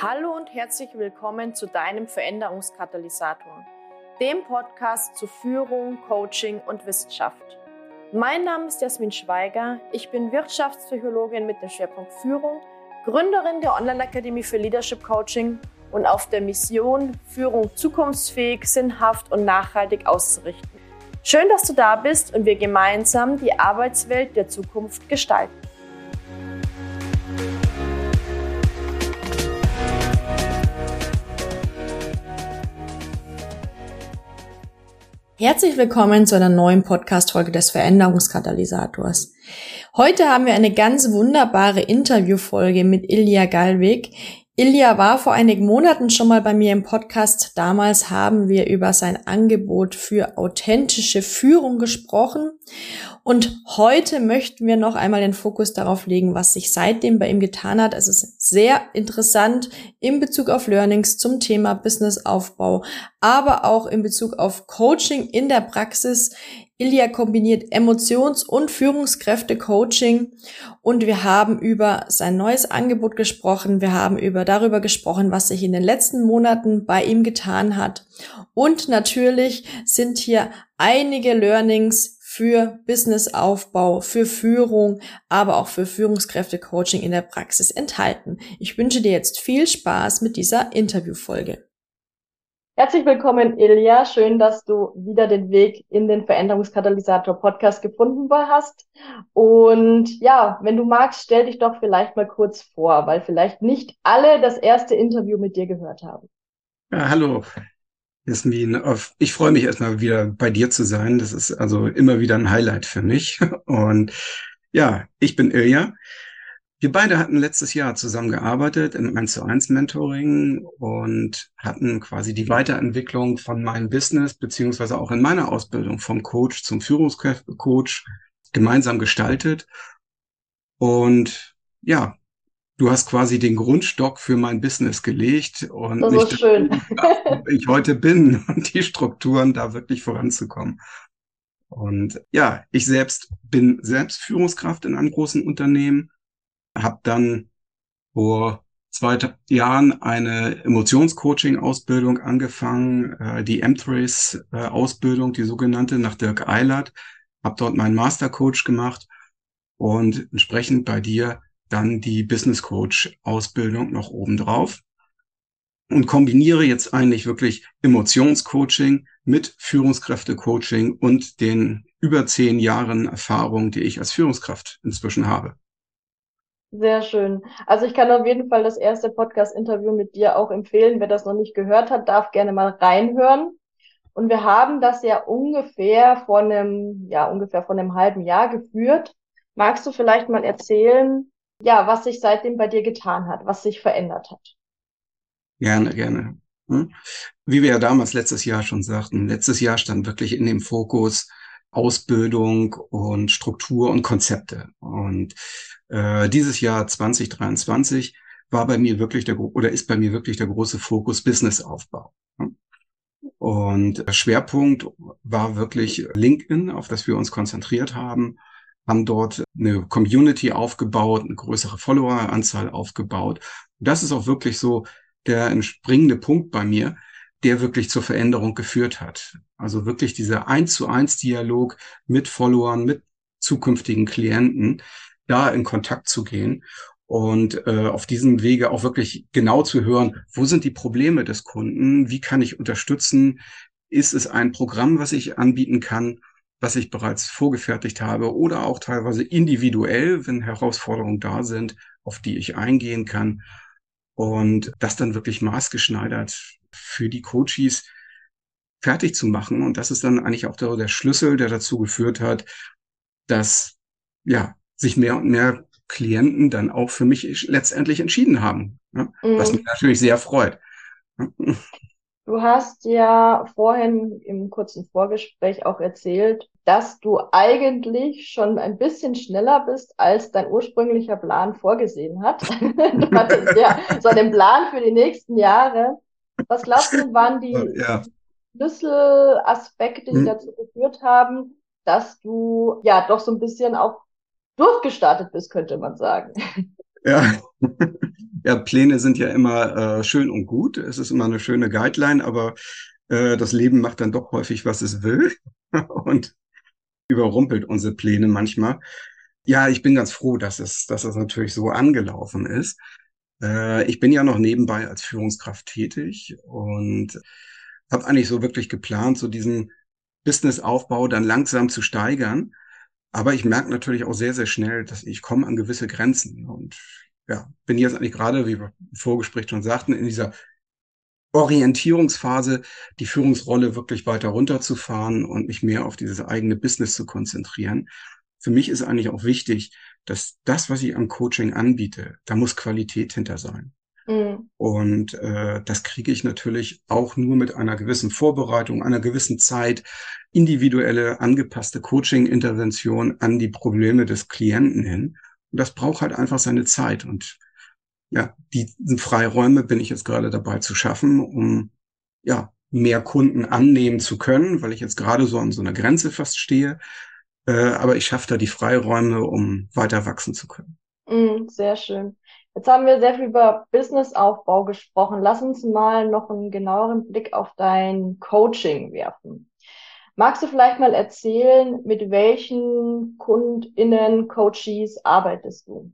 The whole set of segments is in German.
Hallo und herzlich willkommen zu deinem Veränderungskatalysator, dem Podcast zu Führung, Coaching und Wissenschaft. Mein Name ist Jasmin Schweiger, ich bin Wirtschaftspsychologin mit dem Schwerpunkt Führung, Gründerin der Online-Akademie für Leadership Coaching und auf der Mission, Führung zukunftsfähig, sinnhaft und nachhaltig auszurichten. Schön, dass du da bist und wir gemeinsam die Arbeitswelt der Zukunft gestalten. Herzlich willkommen zu einer neuen Podcast-Folge des Veränderungskatalysators. Heute haben wir eine ganz wunderbare Interviewfolge mit Ilja Galwig. Ilja war vor einigen Monaten schon mal bei mir im Podcast. Damals haben wir über sein Angebot für authentische Führung gesprochen. Und heute möchten wir noch einmal den Fokus darauf legen, was sich seitdem bei ihm getan hat. Es ist sehr interessant in Bezug auf Learnings zum Thema Businessaufbau, aber auch in Bezug auf Coaching in der Praxis. Ilya kombiniert Emotions- und Führungskräfte-Coaching und wir haben über sein neues Angebot gesprochen. Wir haben über darüber gesprochen, was sich in den letzten Monaten bei ihm getan hat. Und natürlich sind hier einige Learnings für Businessaufbau, für Führung, aber auch für Führungskräfte-Coaching in der Praxis enthalten. Ich wünsche dir jetzt viel Spaß mit dieser Interviewfolge. Herzlich willkommen, Ilja. Schön, dass du wieder den Weg in den Veränderungskatalysator Podcast gefunden hast. Und ja, wenn du magst, stell dich doch vielleicht mal kurz vor, weil vielleicht nicht alle das erste Interview mit dir gehört haben. Ja, hallo, Jasmin. Ich freue mich erstmal wieder bei dir zu sein. Das ist also immer wieder ein Highlight für mich. Und ja, ich bin Ilja. Wir beide hatten letztes Jahr zusammengearbeitet im 1 zu 1 Mentoring und hatten quasi die Weiterentwicklung von meinem Business beziehungsweise auch in meiner Ausbildung vom Coach zum Führungscoach gemeinsam gestaltet. Und ja, du hast quasi den Grundstock für mein Business gelegt und das ist schön. wo ich heute bin und die Strukturen da wirklich voranzukommen. Und ja, ich selbst bin selbst Führungskraft in einem großen Unternehmen habe dann vor zwei Jahren eine Emotionscoaching-Ausbildung angefangen, äh, die M-Trace-Ausbildung, die sogenannte, nach Dirk Eilert, habe dort meinen Master-Coach gemacht und entsprechend bei dir dann die Business Coach-Ausbildung noch obendrauf und kombiniere jetzt eigentlich wirklich Emotionscoaching mit Führungskräfte-Coaching und den über zehn Jahren Erfahrung, die ich als Führungskraft inzwischen habe. Sehr schön. Also ich kann auf jeden Fall das erste Podcast-Interview mit dir auch empfehlen. Wer das noch nicht gehört hat, darf gerne mal reinhören. Und wir haben das ja ungefähr vor einem, ja, ungefähr vor einem halben Jahr geführt. Magst du vielleicht mal erzählen, ja, was sich seitdem bei dir getan hat, was sich verändert hat? Gerne, gerne. Hm? Wie wir ja damals letztes Jahr schon sagten, letztes Jahr stand wirklich in dem Fokus Ausbildung und Struktur und Konzepte. Und äh, dieses Jahr 2023 war bei mir wirklich der oder ist bei mir wirklich der große Fokus Businessaufbau. Und Schwerpunkt war wirklich LinkedIn, auf das wir uns konzentriert haben, haben dort eine Community aufgebaut, eine größere Followeranzahl aufgebaut. Und das ist auch wirklich so der entspringende Punkt bei mir, der wirklich zur Veränderung geführt hat. Also wirklich dieser eins zu eins Dialog mit Followern, mit zukünftigen Klienten, da in Kontakt zu gehen und äh, auf diesem Wege auch wirklich genau zu hören, wo sind die Probleme des Kunden, wie kann ich unterstützen, ist es ein Programm, was ich anbieten kann, was ich bereits vorgefertigt habe oder auch teilweise individuell, wenn Herausforderungen da sind, auf die ich eingehen kann und das dann wirklich maßgeschneidert für die Coaches fertig zu machen. Und das ist dann eigentlich auch der, der Schlüssel, der dazu geführt hat, dass ja sich mehr und mehr Klienten dann auch für mich letztendlich entschieden haben, ne? mhm. was mich natürlich sehr freut. Du hast ja vorhin im kurzen Vorgespräch auch erzählt, dass du eigentlich schon ein bisschen schneller bist, als dein ursprünglicher Plan vorgesehen hat. du hattest ja so einen Plan für die nächsten Jahre. Was glaubst du, waren die ja. Schlüsselaspekte, die hm. dazu geführt haben, dass du ja doch so ein bisschen auch durchgestartet bist, könnte man sagen? Ja, Ja, Pläne sind ja immer äh, schön und gut. Es ist immer eine schöne Guideline, aber äh, das Leben macht dann doch häufig, was es will und überrumpelt unsere Pläne manchmal. Ja, ich bin ganz froh, dass es, dass es natürlich so angelaufen ist. Äh, ich bin ja noch nebenbei als Führungskraft tätig und habe eigentlich so wirklich geplant, so diesen Businessaufbau dann langsam zu steigern. Aber ich merke natürlich auch sehr, sehr schnell, dass ich komme an gewisse Grenzen und ja, bin jetzt eigentlich gerade, wie wir im Vorgespräch schon sagten, in dieser Orientierungsphase, die Führungsrolle wirklich weiter runterzufahren und mich mehr auf dieses eigene Business zu konzentrieren. Für mich ist eigentlich auch wichtig, dass das, was ich am Coaching anbiete, da muss Qualität hinter sein. Mhm. Und äh, das kriege ich natürlich auch nur mit einer gewissen Vorbereitung, einer gewissen Zeit, individuelle, angepasste Coaching-Intervention an die Probleme des Klienten hin. Und das braucht halt einfach seine Zeit. Und ja, diese Freiräume bin ich jetzt gerade dabei zu schaffen, um ja mehr Kunden annehmen zu können, weil ich jetzt gerade so an so einer Grenze fast stehe. Äh, aber ich schaffe da die Freiräume, um weiter wachsen zu können. Mm, sehr schön. Jetzt haben wir sehr viel über Businessaufbau gesprochen. Lass uns mal noch einen genaueren Blick auf dein Coaching werfen. Magst du vielleicht mal erzählen, mit welchen KundInnen, Coaches arbeitest du?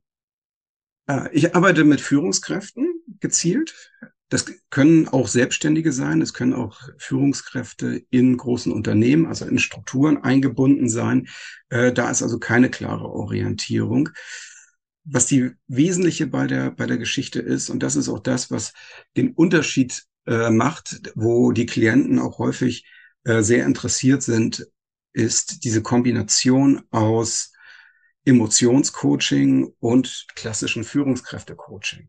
Äh, ich arbeite mit Führungskräften gezielt. Das können auch Selbstständige sein, es können auch Führungskräfte in großen Unternehmen, also in Strukturen eingebunden sein. Äh, da ist also keine klare Orientierung was die wesentliche bei der, bei der Geschichte ist, und das ist auch das, was den Unterschied äh, macht, wo die Klienten auch häufig äh, sehr interessiert sind, ist diese Kombination aus Emotionscoaching und klassischen Führungskräftecoaching.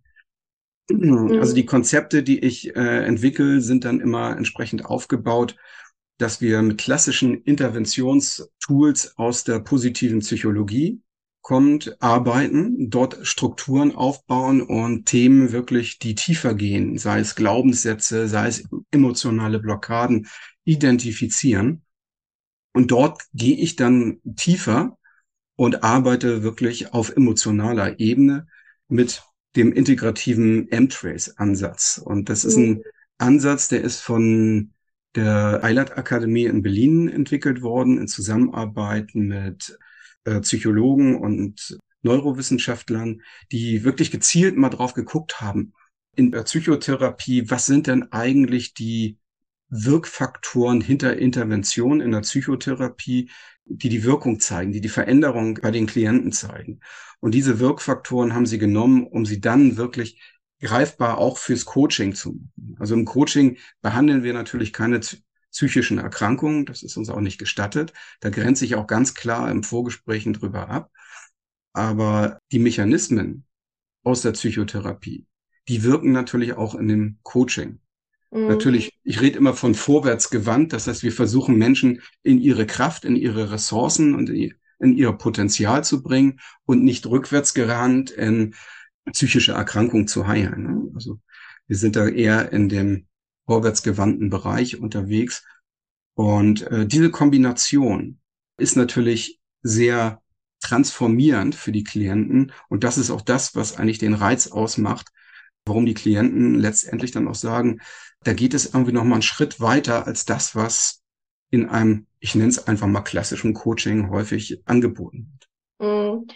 Mhm. Also die Konzepte, die ich äh, entwickle, sind dann immer entsprechend aufgebaut, dass wir mit klassischen Interventionstools aus der positiven Psychologie kommt, arbeiten, dort Strukturen aufbauen und Themen wirklich, die tiefer gehen, sei es Glaubenssätze, sei es emotionale Blockaden, identifizieren. Und dort gehe ich dann tiefer und arbeite wirklich auf emotionaler Ebene mit dem integrativen M-Trace-Ansatz. Und das ist ein Ansatz, der ist von der Eilert Akademie in Berlin entwickelt worden in Zusammenarbeit mit äh, Psychologen und Neurowissenschaftlern, die wirklich gezielt mal drauf geguckt haben, in der Psychotherapie, was sind denn eigentlich die Wirkfaktoren hinter Intervention in der Psychotherapie, die die Wirkung zeigen, die die Veränderung bei den Klienten zeigen. Und diese Wirkfaktoren haben sie genommen, um sie dann wirklich greifbar auch fürs Coaching zu machen. Also im Coaching behandeln wir natürlich keine psychischen Erkrankungen. Das ist uns auch nicht gestattet. Da grenze ich auch ganz klar im Vorgesprächen drüber ab. Aber die Mechanismen aus der Psychotherapie, die wirken natürlich auch in dem Coaching. Mhm. Natürlich, ich rede immer von vorwärts gewandt. Das heißt, wir versuchen Menschen in ihre Kraft, in ihre Ressourcen und in ihr Potenzial zu bringen und nicht rückwärts gerannt in psychische Erkrankungen zu heilen. Ne? Also wir sind da eher in dem vorwärtsgewandten Bereich unterwegs. Und äh, diese Kombination ist natürlich sehr transformierend für die Klienten. Und das ist auch das, was eigentlich den Reiz ausmacht, warum die Klienten letztendlich dann auch sagen, da geht es irgendwie noch mal einen Schritt weiter als das, was in einem, ich nenne es einfach mal klassischen Coaching häufig angeboten wird. Mhm.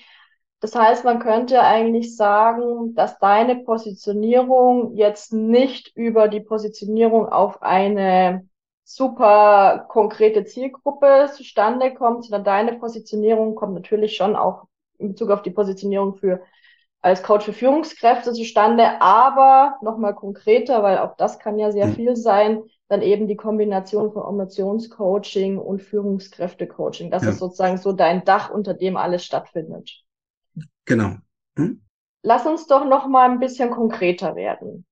Das heißt, man könnte eigentlich sagen, dass deine Positionierung jetzt nicht über die Positionierung auf eine super konkrete Zielgruppe zustande kommt, sondern deine Positionierung kommt natürlich schon auch in Bezug auf die Positionierung für als Coach für Führungskräfte zustande, aber nochmal konkreter, weil auch das kann ja sehr mhm. viel sein, dann eben die Kombination von Emotionscoaching und Führungskräftecoaching. Das ja. ist sozusagen so dein Dach, unter dem alles stattfindet. Genau. Hm? Lass uns doch noch mal ein bisschen konkreter werden.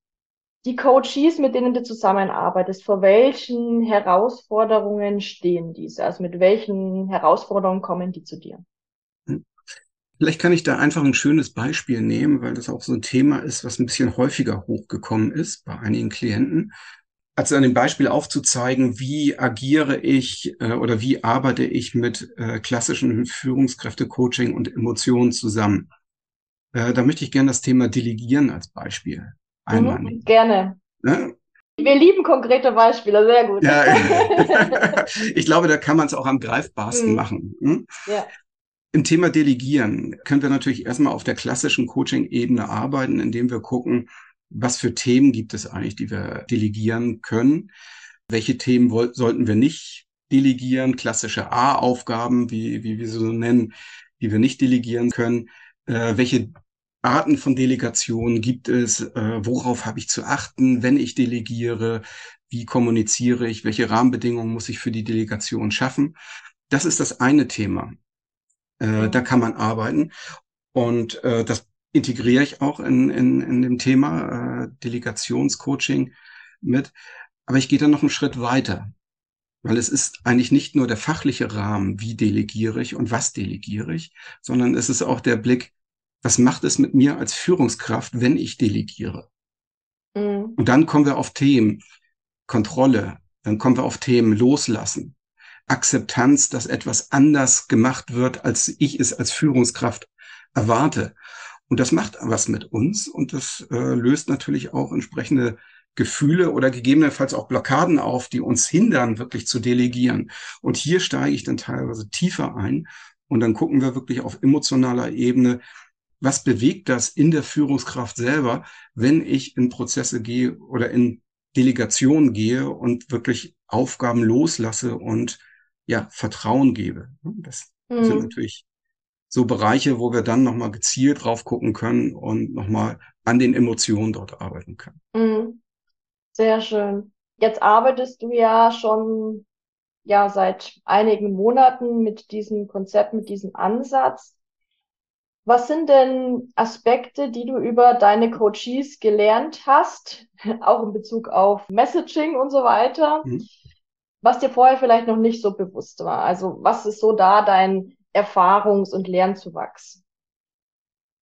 Die Coaches, mit denen du zusammenarbeitest, vor welchen Herausforderungen stehen diese? Also mit welchen Herausforderungen kommen die zu dir? Vielleicht kann ich da einfach ein schönes Beispiel nehmen, weil das auch so ein Thema ist, was ein bisschen häufiger hochgekommen ist bei einigen Klienten also an dem Beispiel aufzuzeigen, wie agiere ich äh, oder wie arbeite ich mit äh, klassischen Führungskräfte-Coaching und Emotionen zusammen. Äh, da möchte ich gerne das Thema Delegieren als Beispiel einmal mhm, Gerne. Ne? Wir lieben konkrete Beispiele, sehr gut. Ja, ich glaube, da kann man es auch am greifbarsten mhm. machen. Hm? Ja. Im Thema Delegieren können wir natürlich erstmal auf der klassischen Coaching-Ebene arbeiten, indem wir gucken, was für Themen gibt es eigentlich, die wir delegieren können. Welche Themen sollten wir nicht delegieren? Klassische A-Aufgaben, wie, wie wir so nennen, die wir nicht delegieren können. Äh, welche Arten von Delegation gibt es? Äh, worauf habe ich zu achten, wenn ich delegiere? Wie kommuniziere ich? Welche Rahmenbedingungen muss ich für die Delegation schaffen? Das ist das eine Thema. Äh, Da kann man arbeiten. Und äh, das integriere ich auch in, in, in dem Thema äh, Delegationscoaching mit. Aber ich gehe dann noch einen Schritt weiter. Weil es ist eigentlich nicht nur der fachliche Rahmen, wie delegiere ich und was delegiere ich, sondern es ist auch der Blick, was macht es mit mir als Führungskraft, wenn ich delegiere? Mhm. Und dann kommen wir auf Themen Kontrolle, dann kommen wir auf Themen Loslassen, Akzeptanz, dass etwas anders gemacht wird, als ich es als Führungskraft erwarte. Und das macht was mit uns und das äh, löst natürlich auch entsprechende Gefühle oder gegebenenfalls auch Blockaden auf, die uns hindern, wirklich zu delegieren. Und hier steige ich dann teilweise tiefer ein und dann gucken wir wirklich auf emotionaler Ebene, was bewegt das in der Führungskraft selber, wenn ich in Prozesse gehe oder in Delegation gehe und wirklich Aufgaben loslasse und ja, Vertrauen gebe. Das mhm. sind natürlich so Bereiche, wo wir dann nochmal gezielt drauf gucken können und nochmal an den Emotionen dort arbeiten können. Mhm. Sehr schön. Jetzt arbeitest du ja schon ja seit einigen Monaten mit diesem Konzept, mit diesem Ansatz. Was sind denn Aspekte, die du über deine Coaches gelernt hast, auch in Bezug auf Messaging und so weiter, mhm. Was dir vorher vielleicht noch nicht so bewusst war? Also was ist so da dein Erfahrungs- und Lernzuwachs?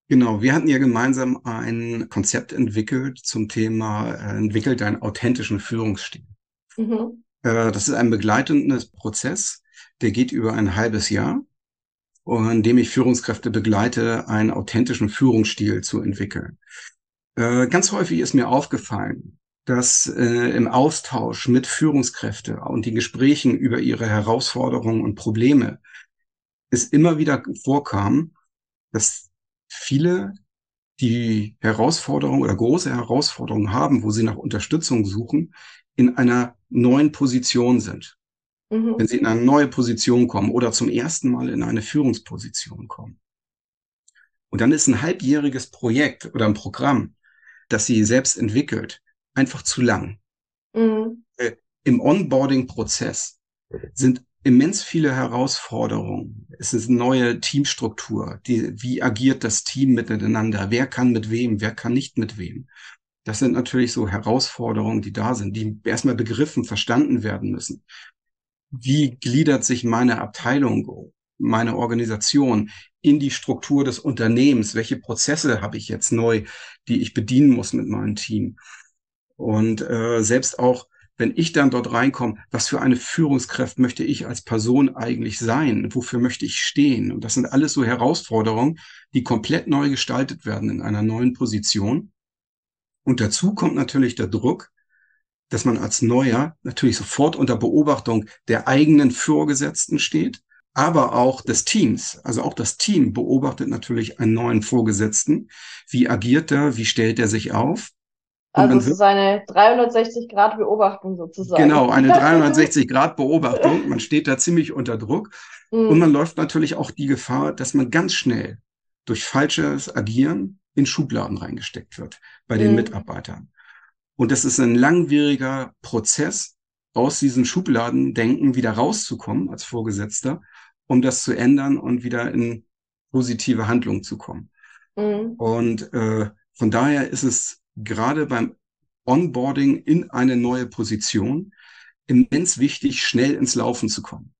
Genau, wir hatten ja gemeinsam ein Konzept entwickelt zum Thema äh, entwickelt einen authentischen Führungsstil. Mhm. Äh, das ist ein begleitendes Prozess, der geht über ein halbes Jahr indem ich Führungskräfte begleite, einen authentischen Führungsstil zu entwickeln. Äh, ganz häufig ist mir aufgefallen, dass äh, im Austausch mit Führungskräfte und den Gesprächen über ihre Herausforderungen und Probleme es immer wieder vorkam, dass viele die Herausforderungen oder große Herausforderungen haben, wo sie nach Unterstützung suchen, in einer neuen Position sind. Mhm. Wenn sie in eine neue Position kommen oder zum ersten Mal in eine Führungsposition kommen. Und dann ist ein halbjähriges Projekt oder ein Programm, das sie selbst entwickelt, einfach zu lang. Mhm. Äh, Im Onboarding-Prozess sind immens viele Herausforderungen. Es ist eine neue Teamstruktur. Die, wie agiert das Team miteinander? Wer kann mit wem? Wer kann nicht mit wem? Das sind natürlich so Herausforderungen, die da sind, die erstmal begriffen, verstanden werden müssen wie gliedert sich meine Abteilung, meine Organisation in die Struktur des Unternehmens? Welche Prozesse habe ich jetzt neu, die ich bedienen muss mit meinem Team? Und äh, selbst auch, wenn ich dann dort reinkomme, was für eine Führungskraft möchte ich als Person eigentlich sein? Wofür möchte ich stehen? Und das sind alles so Herausforderungen, die komplett neu gestaltet werden in einer neuen Position. Und dazu kommt natürlich der Druck, dass man als Neuer natürlich sofort unter Beobachtung der eigenen Vorgesetzten steht, aber auch des Teams. Also auch das Team beobachtet natürlich einen neuen Vorgesetzten. Wie agiert er? Wie stellt er sich auf? Also es ist eine 360-Grad-Beobachtung sozusagen. Genau, eine 360-Grad-Beobachtung. Man steht da ziemlich unter Druck. Mhm. Und man läuft natürlich auch die Gefahr, dass man ganz schnell durch falsches Agieren in Schubladen reingesteckt wird bei den mhm. Mitarbeitern. Und das ist ein langwieriger Prozess, aus diesen Schubladendenken wieder rauszukommen als Vorgesetzter, um das zu ändern und wieder in positive Handlung zu kommen. Mhm. Und äh, von daher ist es gerade beim Onboarding in eine neue Position immens wichtig, schnell ins Laufen zu kommen.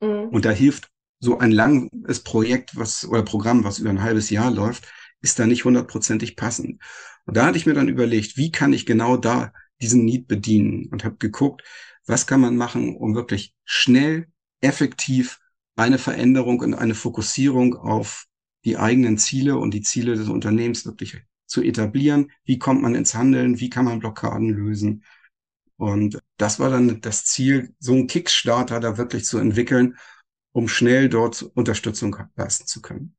Mhm. Und da hilft so ein langes Projekt, was oder Programm, was über ein halbes Jahr läuft, ist da nicht hundertprozentig passend. Und da hatte ich mir dann überlegt, wie kann ich genau da diesen Need bedienen und habe geguckt, was kann man machen, um wirklich schnell, effektiv eine Veränderung und eine Fokussierung auf die eigenen Ziele und die Ziele des Unternehmens wirklich zu etablieren. Wie kommt man ins Handeln? Wie kann man Blockaden lösen? Und das war dann das Ziel, so einen Kickstarter da wirklich zu entwickeln, um schnell dort Unterstützung leisten zu können.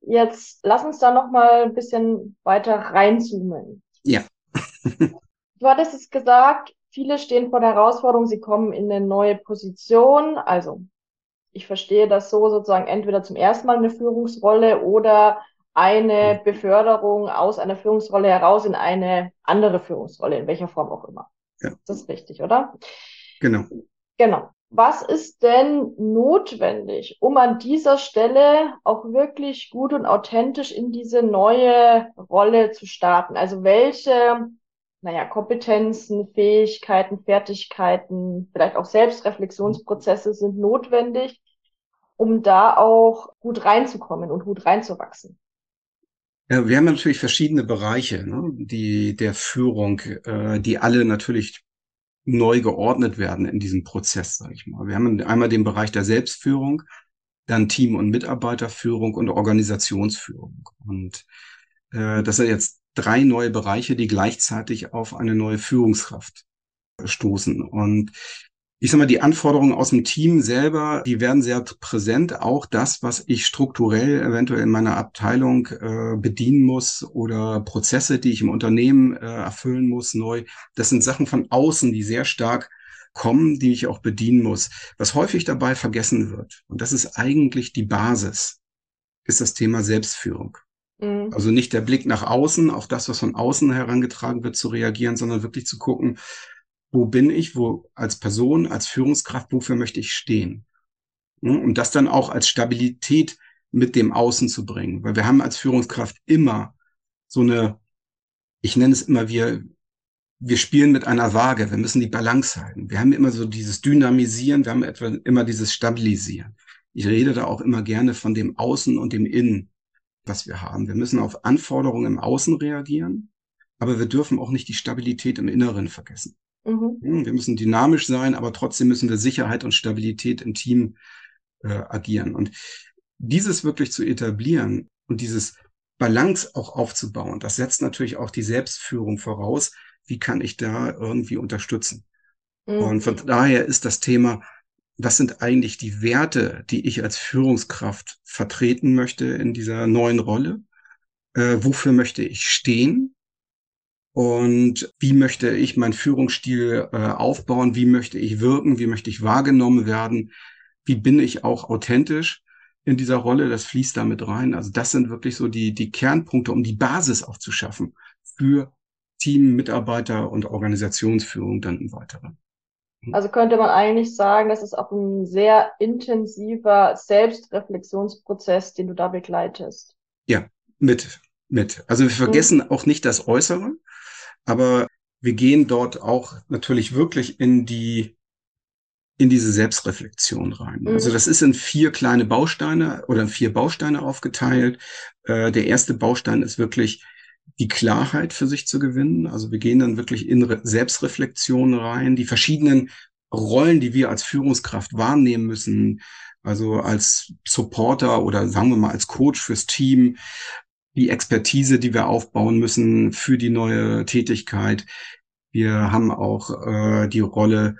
Jetzt lass uns da noch mal ein bisschen weiter reinzoomen. Ja. du hattest es gesagt, viele stehen vor der Herausforderung, sie kommen in eine neue Position. Also ich verstehe das so sozusagen entweder zum ersten Mal eine Führungsrolle oder eine Beförderung aus einer Führungsrolle heraus in eine andere Führungsrolle, in welcher Form auch immer. Ja. Das ist richtig, oder? Genau. Genau. Was ist denn notwendig, um an dieser Stelle auch wirklich gut und authentisch in diese neue Rolle zu starten? Also welche, naja, Kompetenzen, Fähigkeiten, Fertigkeiten, vielleicht auch Selbstreflexionsprozesse sind notwendig, um da auch gut reinzukommen und gut reinzuwachsen? Wir haben natürlich verschiedene Bereiche, ne, die der Führung, äh, die alle natürlich neu geordnet werden in diesem Prozess, sage ich mal. Wir haben einmal den Bereich der Selbstführung, dann Team- und Mitarbeiterführung und Organisationsführung. Und äh, das sind jetzt drei neue Bereiche, die gleichzeitig auf eine neue Führungskraft stoßen. Und ich sag mal, die Anforderungen aus dem Team selber, die werden sehr präsent. Auch das, was ich strukturell eventuell in meiner Abteilung äh, bedienen muss oder Prozesse, die ich im Unternehmen äh, erfüllen muss, neu. Das sind Sachen von außen, die sehr stark kommen, die ich auch bedienen muss. Was häufig dabei vergessen wird, und das ist eigentlich die Basis, ist das Thema Selbstführung. Mhm. Also nicht der Blick nach außen, auf das, was von außen herangetragen wird, zu reagieren, sondern wirklich zu gucken, wo bin ich, wo als Person, als Führungskraft, wofür möchte ich stehen? Und das dann auch als Stabilität mit dem Außen zu bringen. Weil wir haben als Führungskraft immer so eine, ich nenne es immer, wir, wir spielen mit einer Waage, wir müssen die Balance halten. Wir haben immer so dieses Dynamisieren, wir haben etwa immer dieses Stabilisieren. Ich rede da auch immer gerne von dem Außen und dem Innen, was wir haben. Wir müssen auf Anforderungen im Außen reagieren, aber wir dürfen auch nicht die Stabilität im Inneren vergessen. Mhm. Hm, wir müssen dynamisch sein, aber trotzdem müssen wir Sicherheit und Stabilität im Team äh, agieren. Und dieses wirklich zu etablieren und dieses Balance auch aufzubauen, das setzt natürlich auch die Selbstführung voraus. Wie kann ich da irgendwie unterstützen? Mhm. Und von daher ist das Thema, was sind eigentlich die Werte, die ich als Führungskraft vertreten möchte in dieser neuen Rolle? Äh, wofür möchte ich stehen? Und wie möchte ich meinen Führungsstil äh, aufbauen, wie möchte ich wirken, wie möchte ich wahrgenommen werden, wie bin ich auch authentisch in dieser Rolle, das fließt damit rein. Also das sind wirklich so die, die Kernpunkte, um die Basis auch zu schaffen für Team, Mitarbeiter und Organisationsführung dann im Weiteren. Hm. Also könnte man eigentlich sagen, das ist auch ein sehr intensiver Selbstreflexionsprozess, den du da begleitest. Ja, mit, mit. Also wir vergessen mhm. auch nicht das Äußere, aber wir gehen dort auch natürlich wirklich in die in diese Selbstreflexion rein. Mhm. Also das ist in vier kleine Bausteine oder in vier Bausteine aufgeteilt. Äh, der erste Baustein ist wirklich die Klarheit für sich zu gewinnen. Also wir gehen dann wirklich in Re Selbstreflexion rein, die verschiedenen Rollen, die wir als Führungskraft wahrnehmen müssen, also als Supporter oder sagen wir mal als Coach fürs Team, die Expertise, die wir aufbauen müssen für die neue Tätigkeit. Wir haben auch äh, die Rolle,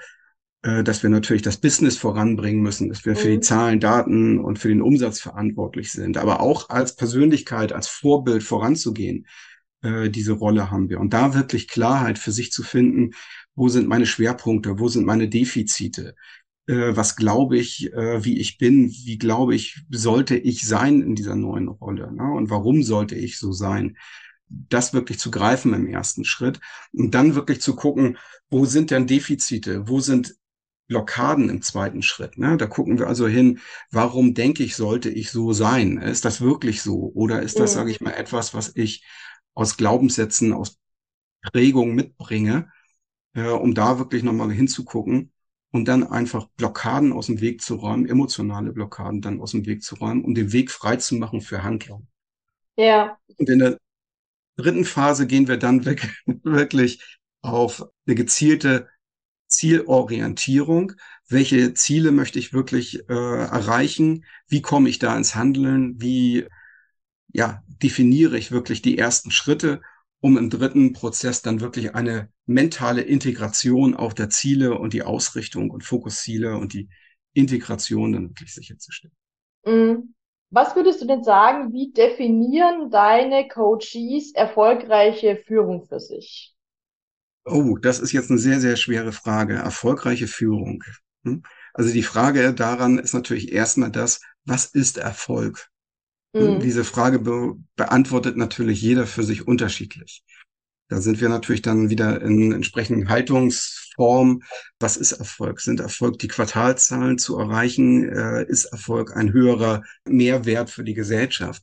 äh, dass wir natürlich das Business voranbringen müssen, dass wir mhm. für die mhm. Zahlen, Daten und für den Umsatz verantwortlich sind, aber auch als Persönlichkeit, als Vorbild voranzugehen. Äh, diese Rolle haben wir. Und da wirklich Klarheit für sich zu finden, wo sind meine Schwerpunkte, wo sind meine Defizite, äh, was glaube ich, äh, wie ich bin, wie glaube ich, sollte ich sein in dieser neuen Rolle ne? und warum sollte ich so sein. Das wirklich zu greifen im ersten Schritt und dann wirklich zu gucken, wo sind denn Defizite, wo sind Blockaden im zweiten Schritt. Ne? Da gucken wir also hin, warum denke ich, sollte ich so sein? Ist das wirklich so? Oder ist das, mhm. sage ich mal, etwas, was ich aus Glaubenssätzen, aus Prägung mitbringe, äh, um da wirklich nochmal hinzugucken und dann einfach Blockaden aus dem Weg zu räumen, emotionale Blockaden dann aus dem Weg zu räumen, um den Weg frei zu machen für Handlung. Ja. Und in der dritten Phase gehen wir dann wirklich auf eine gezielte Zielorientierung, welche Ziele möchte ich wirklich äh, erreichen, wie komme ich da ins Handeln, wie ja, definiere ich wirklich die ersten Schritte, um im dritten Prozess dann wirklich eine mentale Integration auch der Ziele und die Ausrichtung und Fokusziele und die Integration dann wirklich sicherzustellen. Mhm. Was würdest du denn sagen, wie definieren deine Coaches erfolgreiche Führung für sich? Oh, das ist jetzt eine sehr, sehr schwere Frage. Erfolgreiche Führung. Hm? Also die Frage daran ist natürlich erstmal das, was ist Erfolg? Hm? Mhm. Diese Frage be beantwortet natürlich jeder für sich unterschiedlich. Da sind wir natürlich dann wieder in entsprechenden Haltungsformen. Was ist Erfolg? Sind Erfolg die Quartalzahlen zu erreichen? Äh, ist Erfolg ein höherer Mehrwert für die Gesellschaft?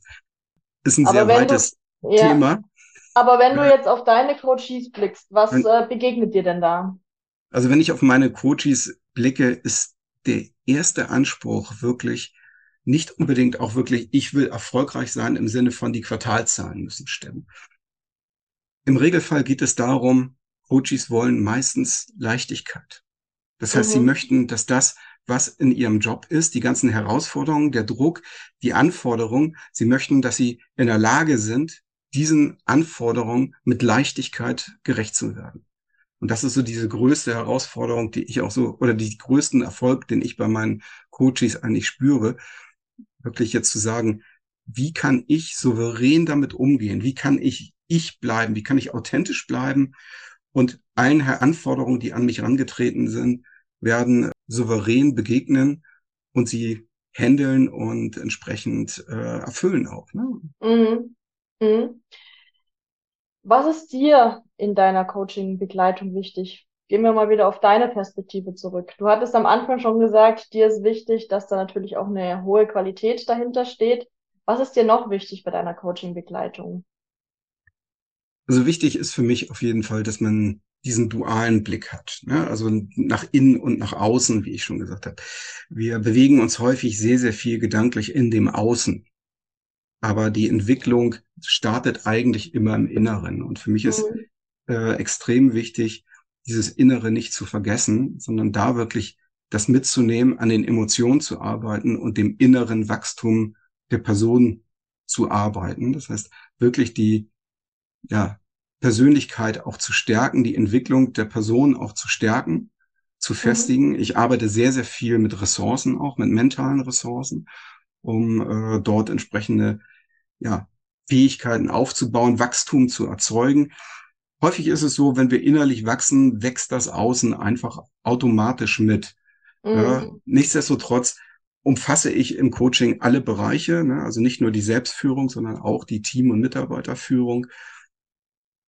Ist ein Aber sehr weites du, ja. Thema. Aber wenn du jetzt auf deine Coaches blickst, was wenn, äh, begegnet dir denn da? Also wenn ich auf meine Coaches blicke, ist der erste Anspruch wirklich nicht unbedingt auch wirklich, ich will erfolgreich sein im Sinne von die Quartalzahlen müssen stimmen. Im Regelfall geht es darum, Coaches wollen meistens Leichtigkeit. Das heißt, mhm. sie möchten, dass das, was in ihrem Job ist, die ganzen Herausforderungen, der Druck, die Anforderungen, sie möchten, dass sie in der Lage sind, diesen Anforderungen mit Leichtigkeit gerecht zu werden. Und das ist so diese größte Herausforderung, die ich auch so, oder die größten Erfolg, den ich bei meinen Coaches eigentlich spüre, wirklich jetzt zu sagen, wie kann ich souverän damit umgehen? Wie kann ich ich bleiben? Wie kann ich authentisch bleiben? Und allen Anforderungen, die an mich herangetreten sind, werden souverän begegnen und sie handeln und entsprechend äh, erfüllen auch. Ne? Mhm. Mhm. Was ist dir in deiner Coaching-Begleitung wichtig? Gehen wir mal wieder auf deine Perspektive zurück. Du hattest am Anfang schon gesagt, dir ist wichtig, dass da natürlich auch eine hohe Qualität dahinter steht. Was ist dir noch wichtig bei deiner Coaching-Begleitung? Also wichtig ist für mich auf jeden Fall, dass man diesen dualen Blick hat. Ne? Also nach innen und nach außen, wie ich schon gesagt habe. Wir bewegen uns häufig sehr, sehr viel gedanklich in dem Außen. Aber die Entwicklung startet eigentlich immer im Inneren. Und für mich ist mhm. äh, extrem wichtig, dieses Innere nicht zu vergessen, sondern da wirklich das mitzunehmen, an den Emotionen zu arbeiten und dem inneren Wachstum der Person zu arbeiten. Das heißt, wirklich die ja, Persönlichkeit auch zu stärken, die Entwicklung der Person auch zu stärken, zu mhm. festigen. Mhm. Ich arbeite sehr, sehr viel mit Ressourcen auch, mit mentalen Ressourcen, um äh, dort entsprechende ja, Fähigkeiten aufzubauen, Wachstum zu erzeugen. Häufig ist es so, wenn wir innerlich wachsen, wächst das Außen einfach automatisch mit. Mhm. Ja, nichtsdestotrotz umfasse ich im Coaching alle Bereiche, ne? also nicht nur die Selbstführung, sondern auch die Team- und Mitarbeiterführung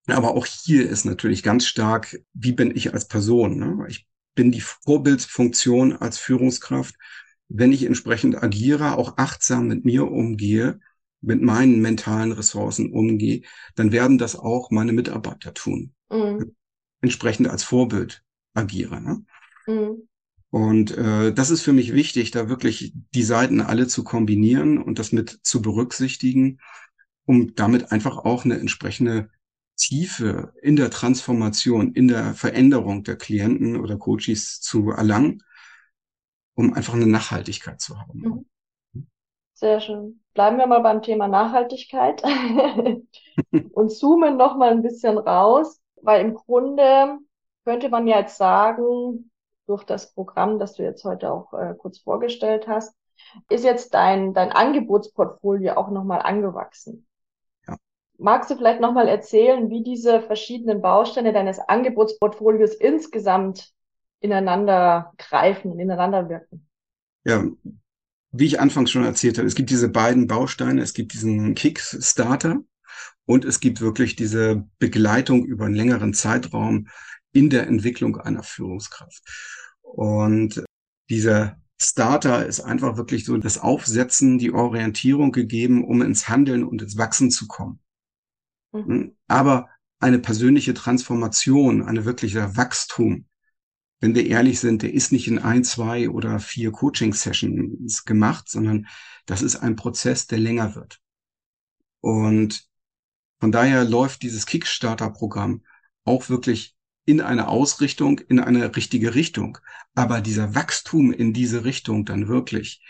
aber auch hier ist natürlich ganz stark, wie bin ich als Person? Ne? Ich bin die Vorbildsfunktion als Führungskraft. Wenn ich entsprechend agiere, auch achtsam mit mir umgehe, mit meinen mentalen Ressourcen umgehe, dann werden das auch meine Mitarbeiter tun. Mhm. Entsprechend als Vorbild agiere. Ne? Mhm. Und äh, das ist für mich wichtig, da wirklich die Seiten alle zu kombinieren und das mit zu berücksichtigen, um damit einfach auch eine entsprechende Tiefe in der Transformation, in der Veränderung der Klienten oder Coaches zu erlangen, um einfach eine Nachhaltigkeit zu haben. Mhm. Sehr schön. Bleiben wir mal beim Thema Nachhaltigkeit und zoomen noch mal ein bisschen raus, weil im Grunde könnte man ja jetzt sagen, durch das Programm, das du jetzt heute auch äh, kurz vorgestellt hast, ist jetzt dein, dein Angebotsportfolio auch nochmal angewachsen. Magst du vielleicht nochmal erzählen, wie diese verschiedenen Bausteine deines Angebotsportfolios insgesamt ineinander greifen, ineinander wirken? Ja, wie ich anfangs schon erzählt habe, es gibt diese beiden Bausteine. Es gibt diesen Kickstarter und es gibt wirklich diese Begleitung über einen längeren Zeitraum in der Entwicklung einer Führungskraft. Und dieser Starter ist einfach wirklich so das Aufsetzen, die Orientierung gegeben, um ins Handeln und ins Wachsen zu kommen. Mhm. Hm? Aber eine persönliche Transformation, eine wirkliche Wachstum, wenn wir ehrlich sind, der ist nicht in ein, zwei oder vier Coaching-Sessions gemacht, sondern das ist ein Prozess, der länger wird. Und von daher läuft dieses Kickstarter-Programm auch wirklich in eine Ausrichtung, in eine richtige Richtung. Aber dieser Wachstum in diese Richtung dann wirklich,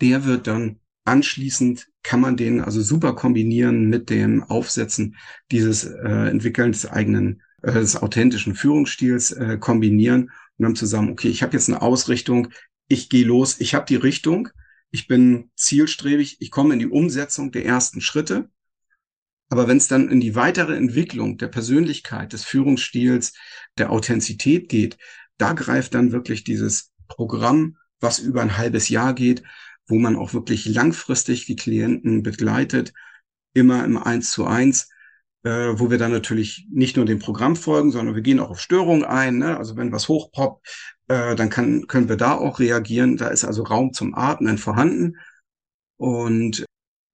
der wird dann anschließend kann man den also super kombinieren mit dem Aufsetzen dieses äh, Entwickeln des eigenen, äh, des authentischen Führungsstils äh, kombinieren und dann zusammen, okay, ich habe jetzt eine Ausrichtung, ich gehe los, ich habe die Richtung, ich bin zielstrebig, ich komme in die Umsetzung der ersten Schritte. Aber wenn es dann in die weitere Entwicklung der Persönlichkeit, des Führungsstils, der Authentizität geht, da greift dann wirklich dieses Programm, was über ein halbes Jahr geht, wo man auch wirklich langfristig die Klienten begleitet, immer im Eins zu eins, äh, wo wir dann natürlich nicht nur dem Programm folgen, sondern wir gehen auch auf Störungen ein. Ne? Also wenn was hochpoppt, äh, dann kann, können wir da auch reagieren. Da ist also Raum zum Atmen vorhanden. Und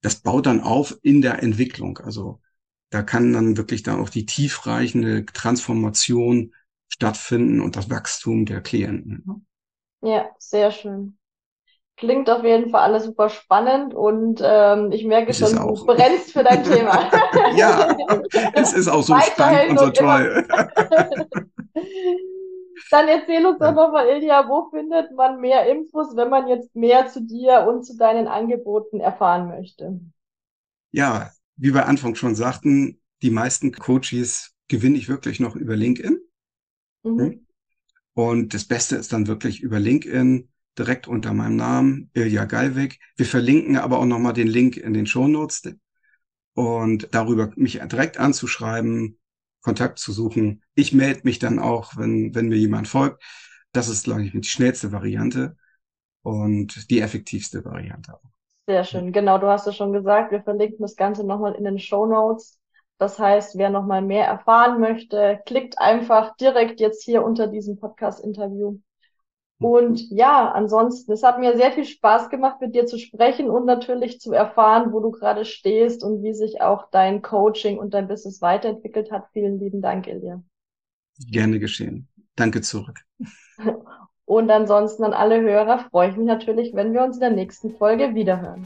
das baut dann auf in der Entwicklung. Also da kann dann wirklich dann auch die tiefreichende Transformation stattfinden und das Wachstum der Klienten. Ne? Ja, sehr schön. Klingt auf jeden Fall alles super spannend und ähm, ich merke schon, du brennst für dein Thema. ja, es ist auch so spannend und so toll. Dann erzähl uns doch nochmal, Ilja, wo findet man mehr Infos, wenn man jetzt mehr zu dir und zu deinen Angeboten erfahren möchte? Ja, wie wir Anfang schon sagten, die meisten Coaches gewinne ich wirklich noch über LinkedIn. Mhm. Hm? Und das Beste ist dann wirklich über LinkedIn direkt unter meinem Namen, Ilja Galwig. Wir verlinken aber auch nochmal den Link in den Show Notes und darüber mich direkt anzuschreiben, Kontakt zu suchen. Ich melde mich dann auch, wenn, wenn mir jemand folgt. Das ist, glaube ich, die schnellste Variante und die effektivste Variante auch. Sehr schön. Genau, du hast es schon gesagt. Wir verlinken das Ganze nochmal in den Show Notes. Das heißt, wer nochmal mehr erfahren möchte, klickt einfach direkt jetzt hier unter diesem Podcast-Interview und ja, ansonsten, es hat mir sehr viel Spaß gemacht, mit dir zu sprechen und natürlich zu erfahren, wo du gerade stehst und wie sich auch dein Coaching und dein Business weiterentwickelt hat. Vielen lieben Dank, Ilja. Gerne geschehen. Danke zurück. Und ansonsten an alle Hörer freue ich mich natürlich, wenn wir uns in der nächsten Folge wiederhören.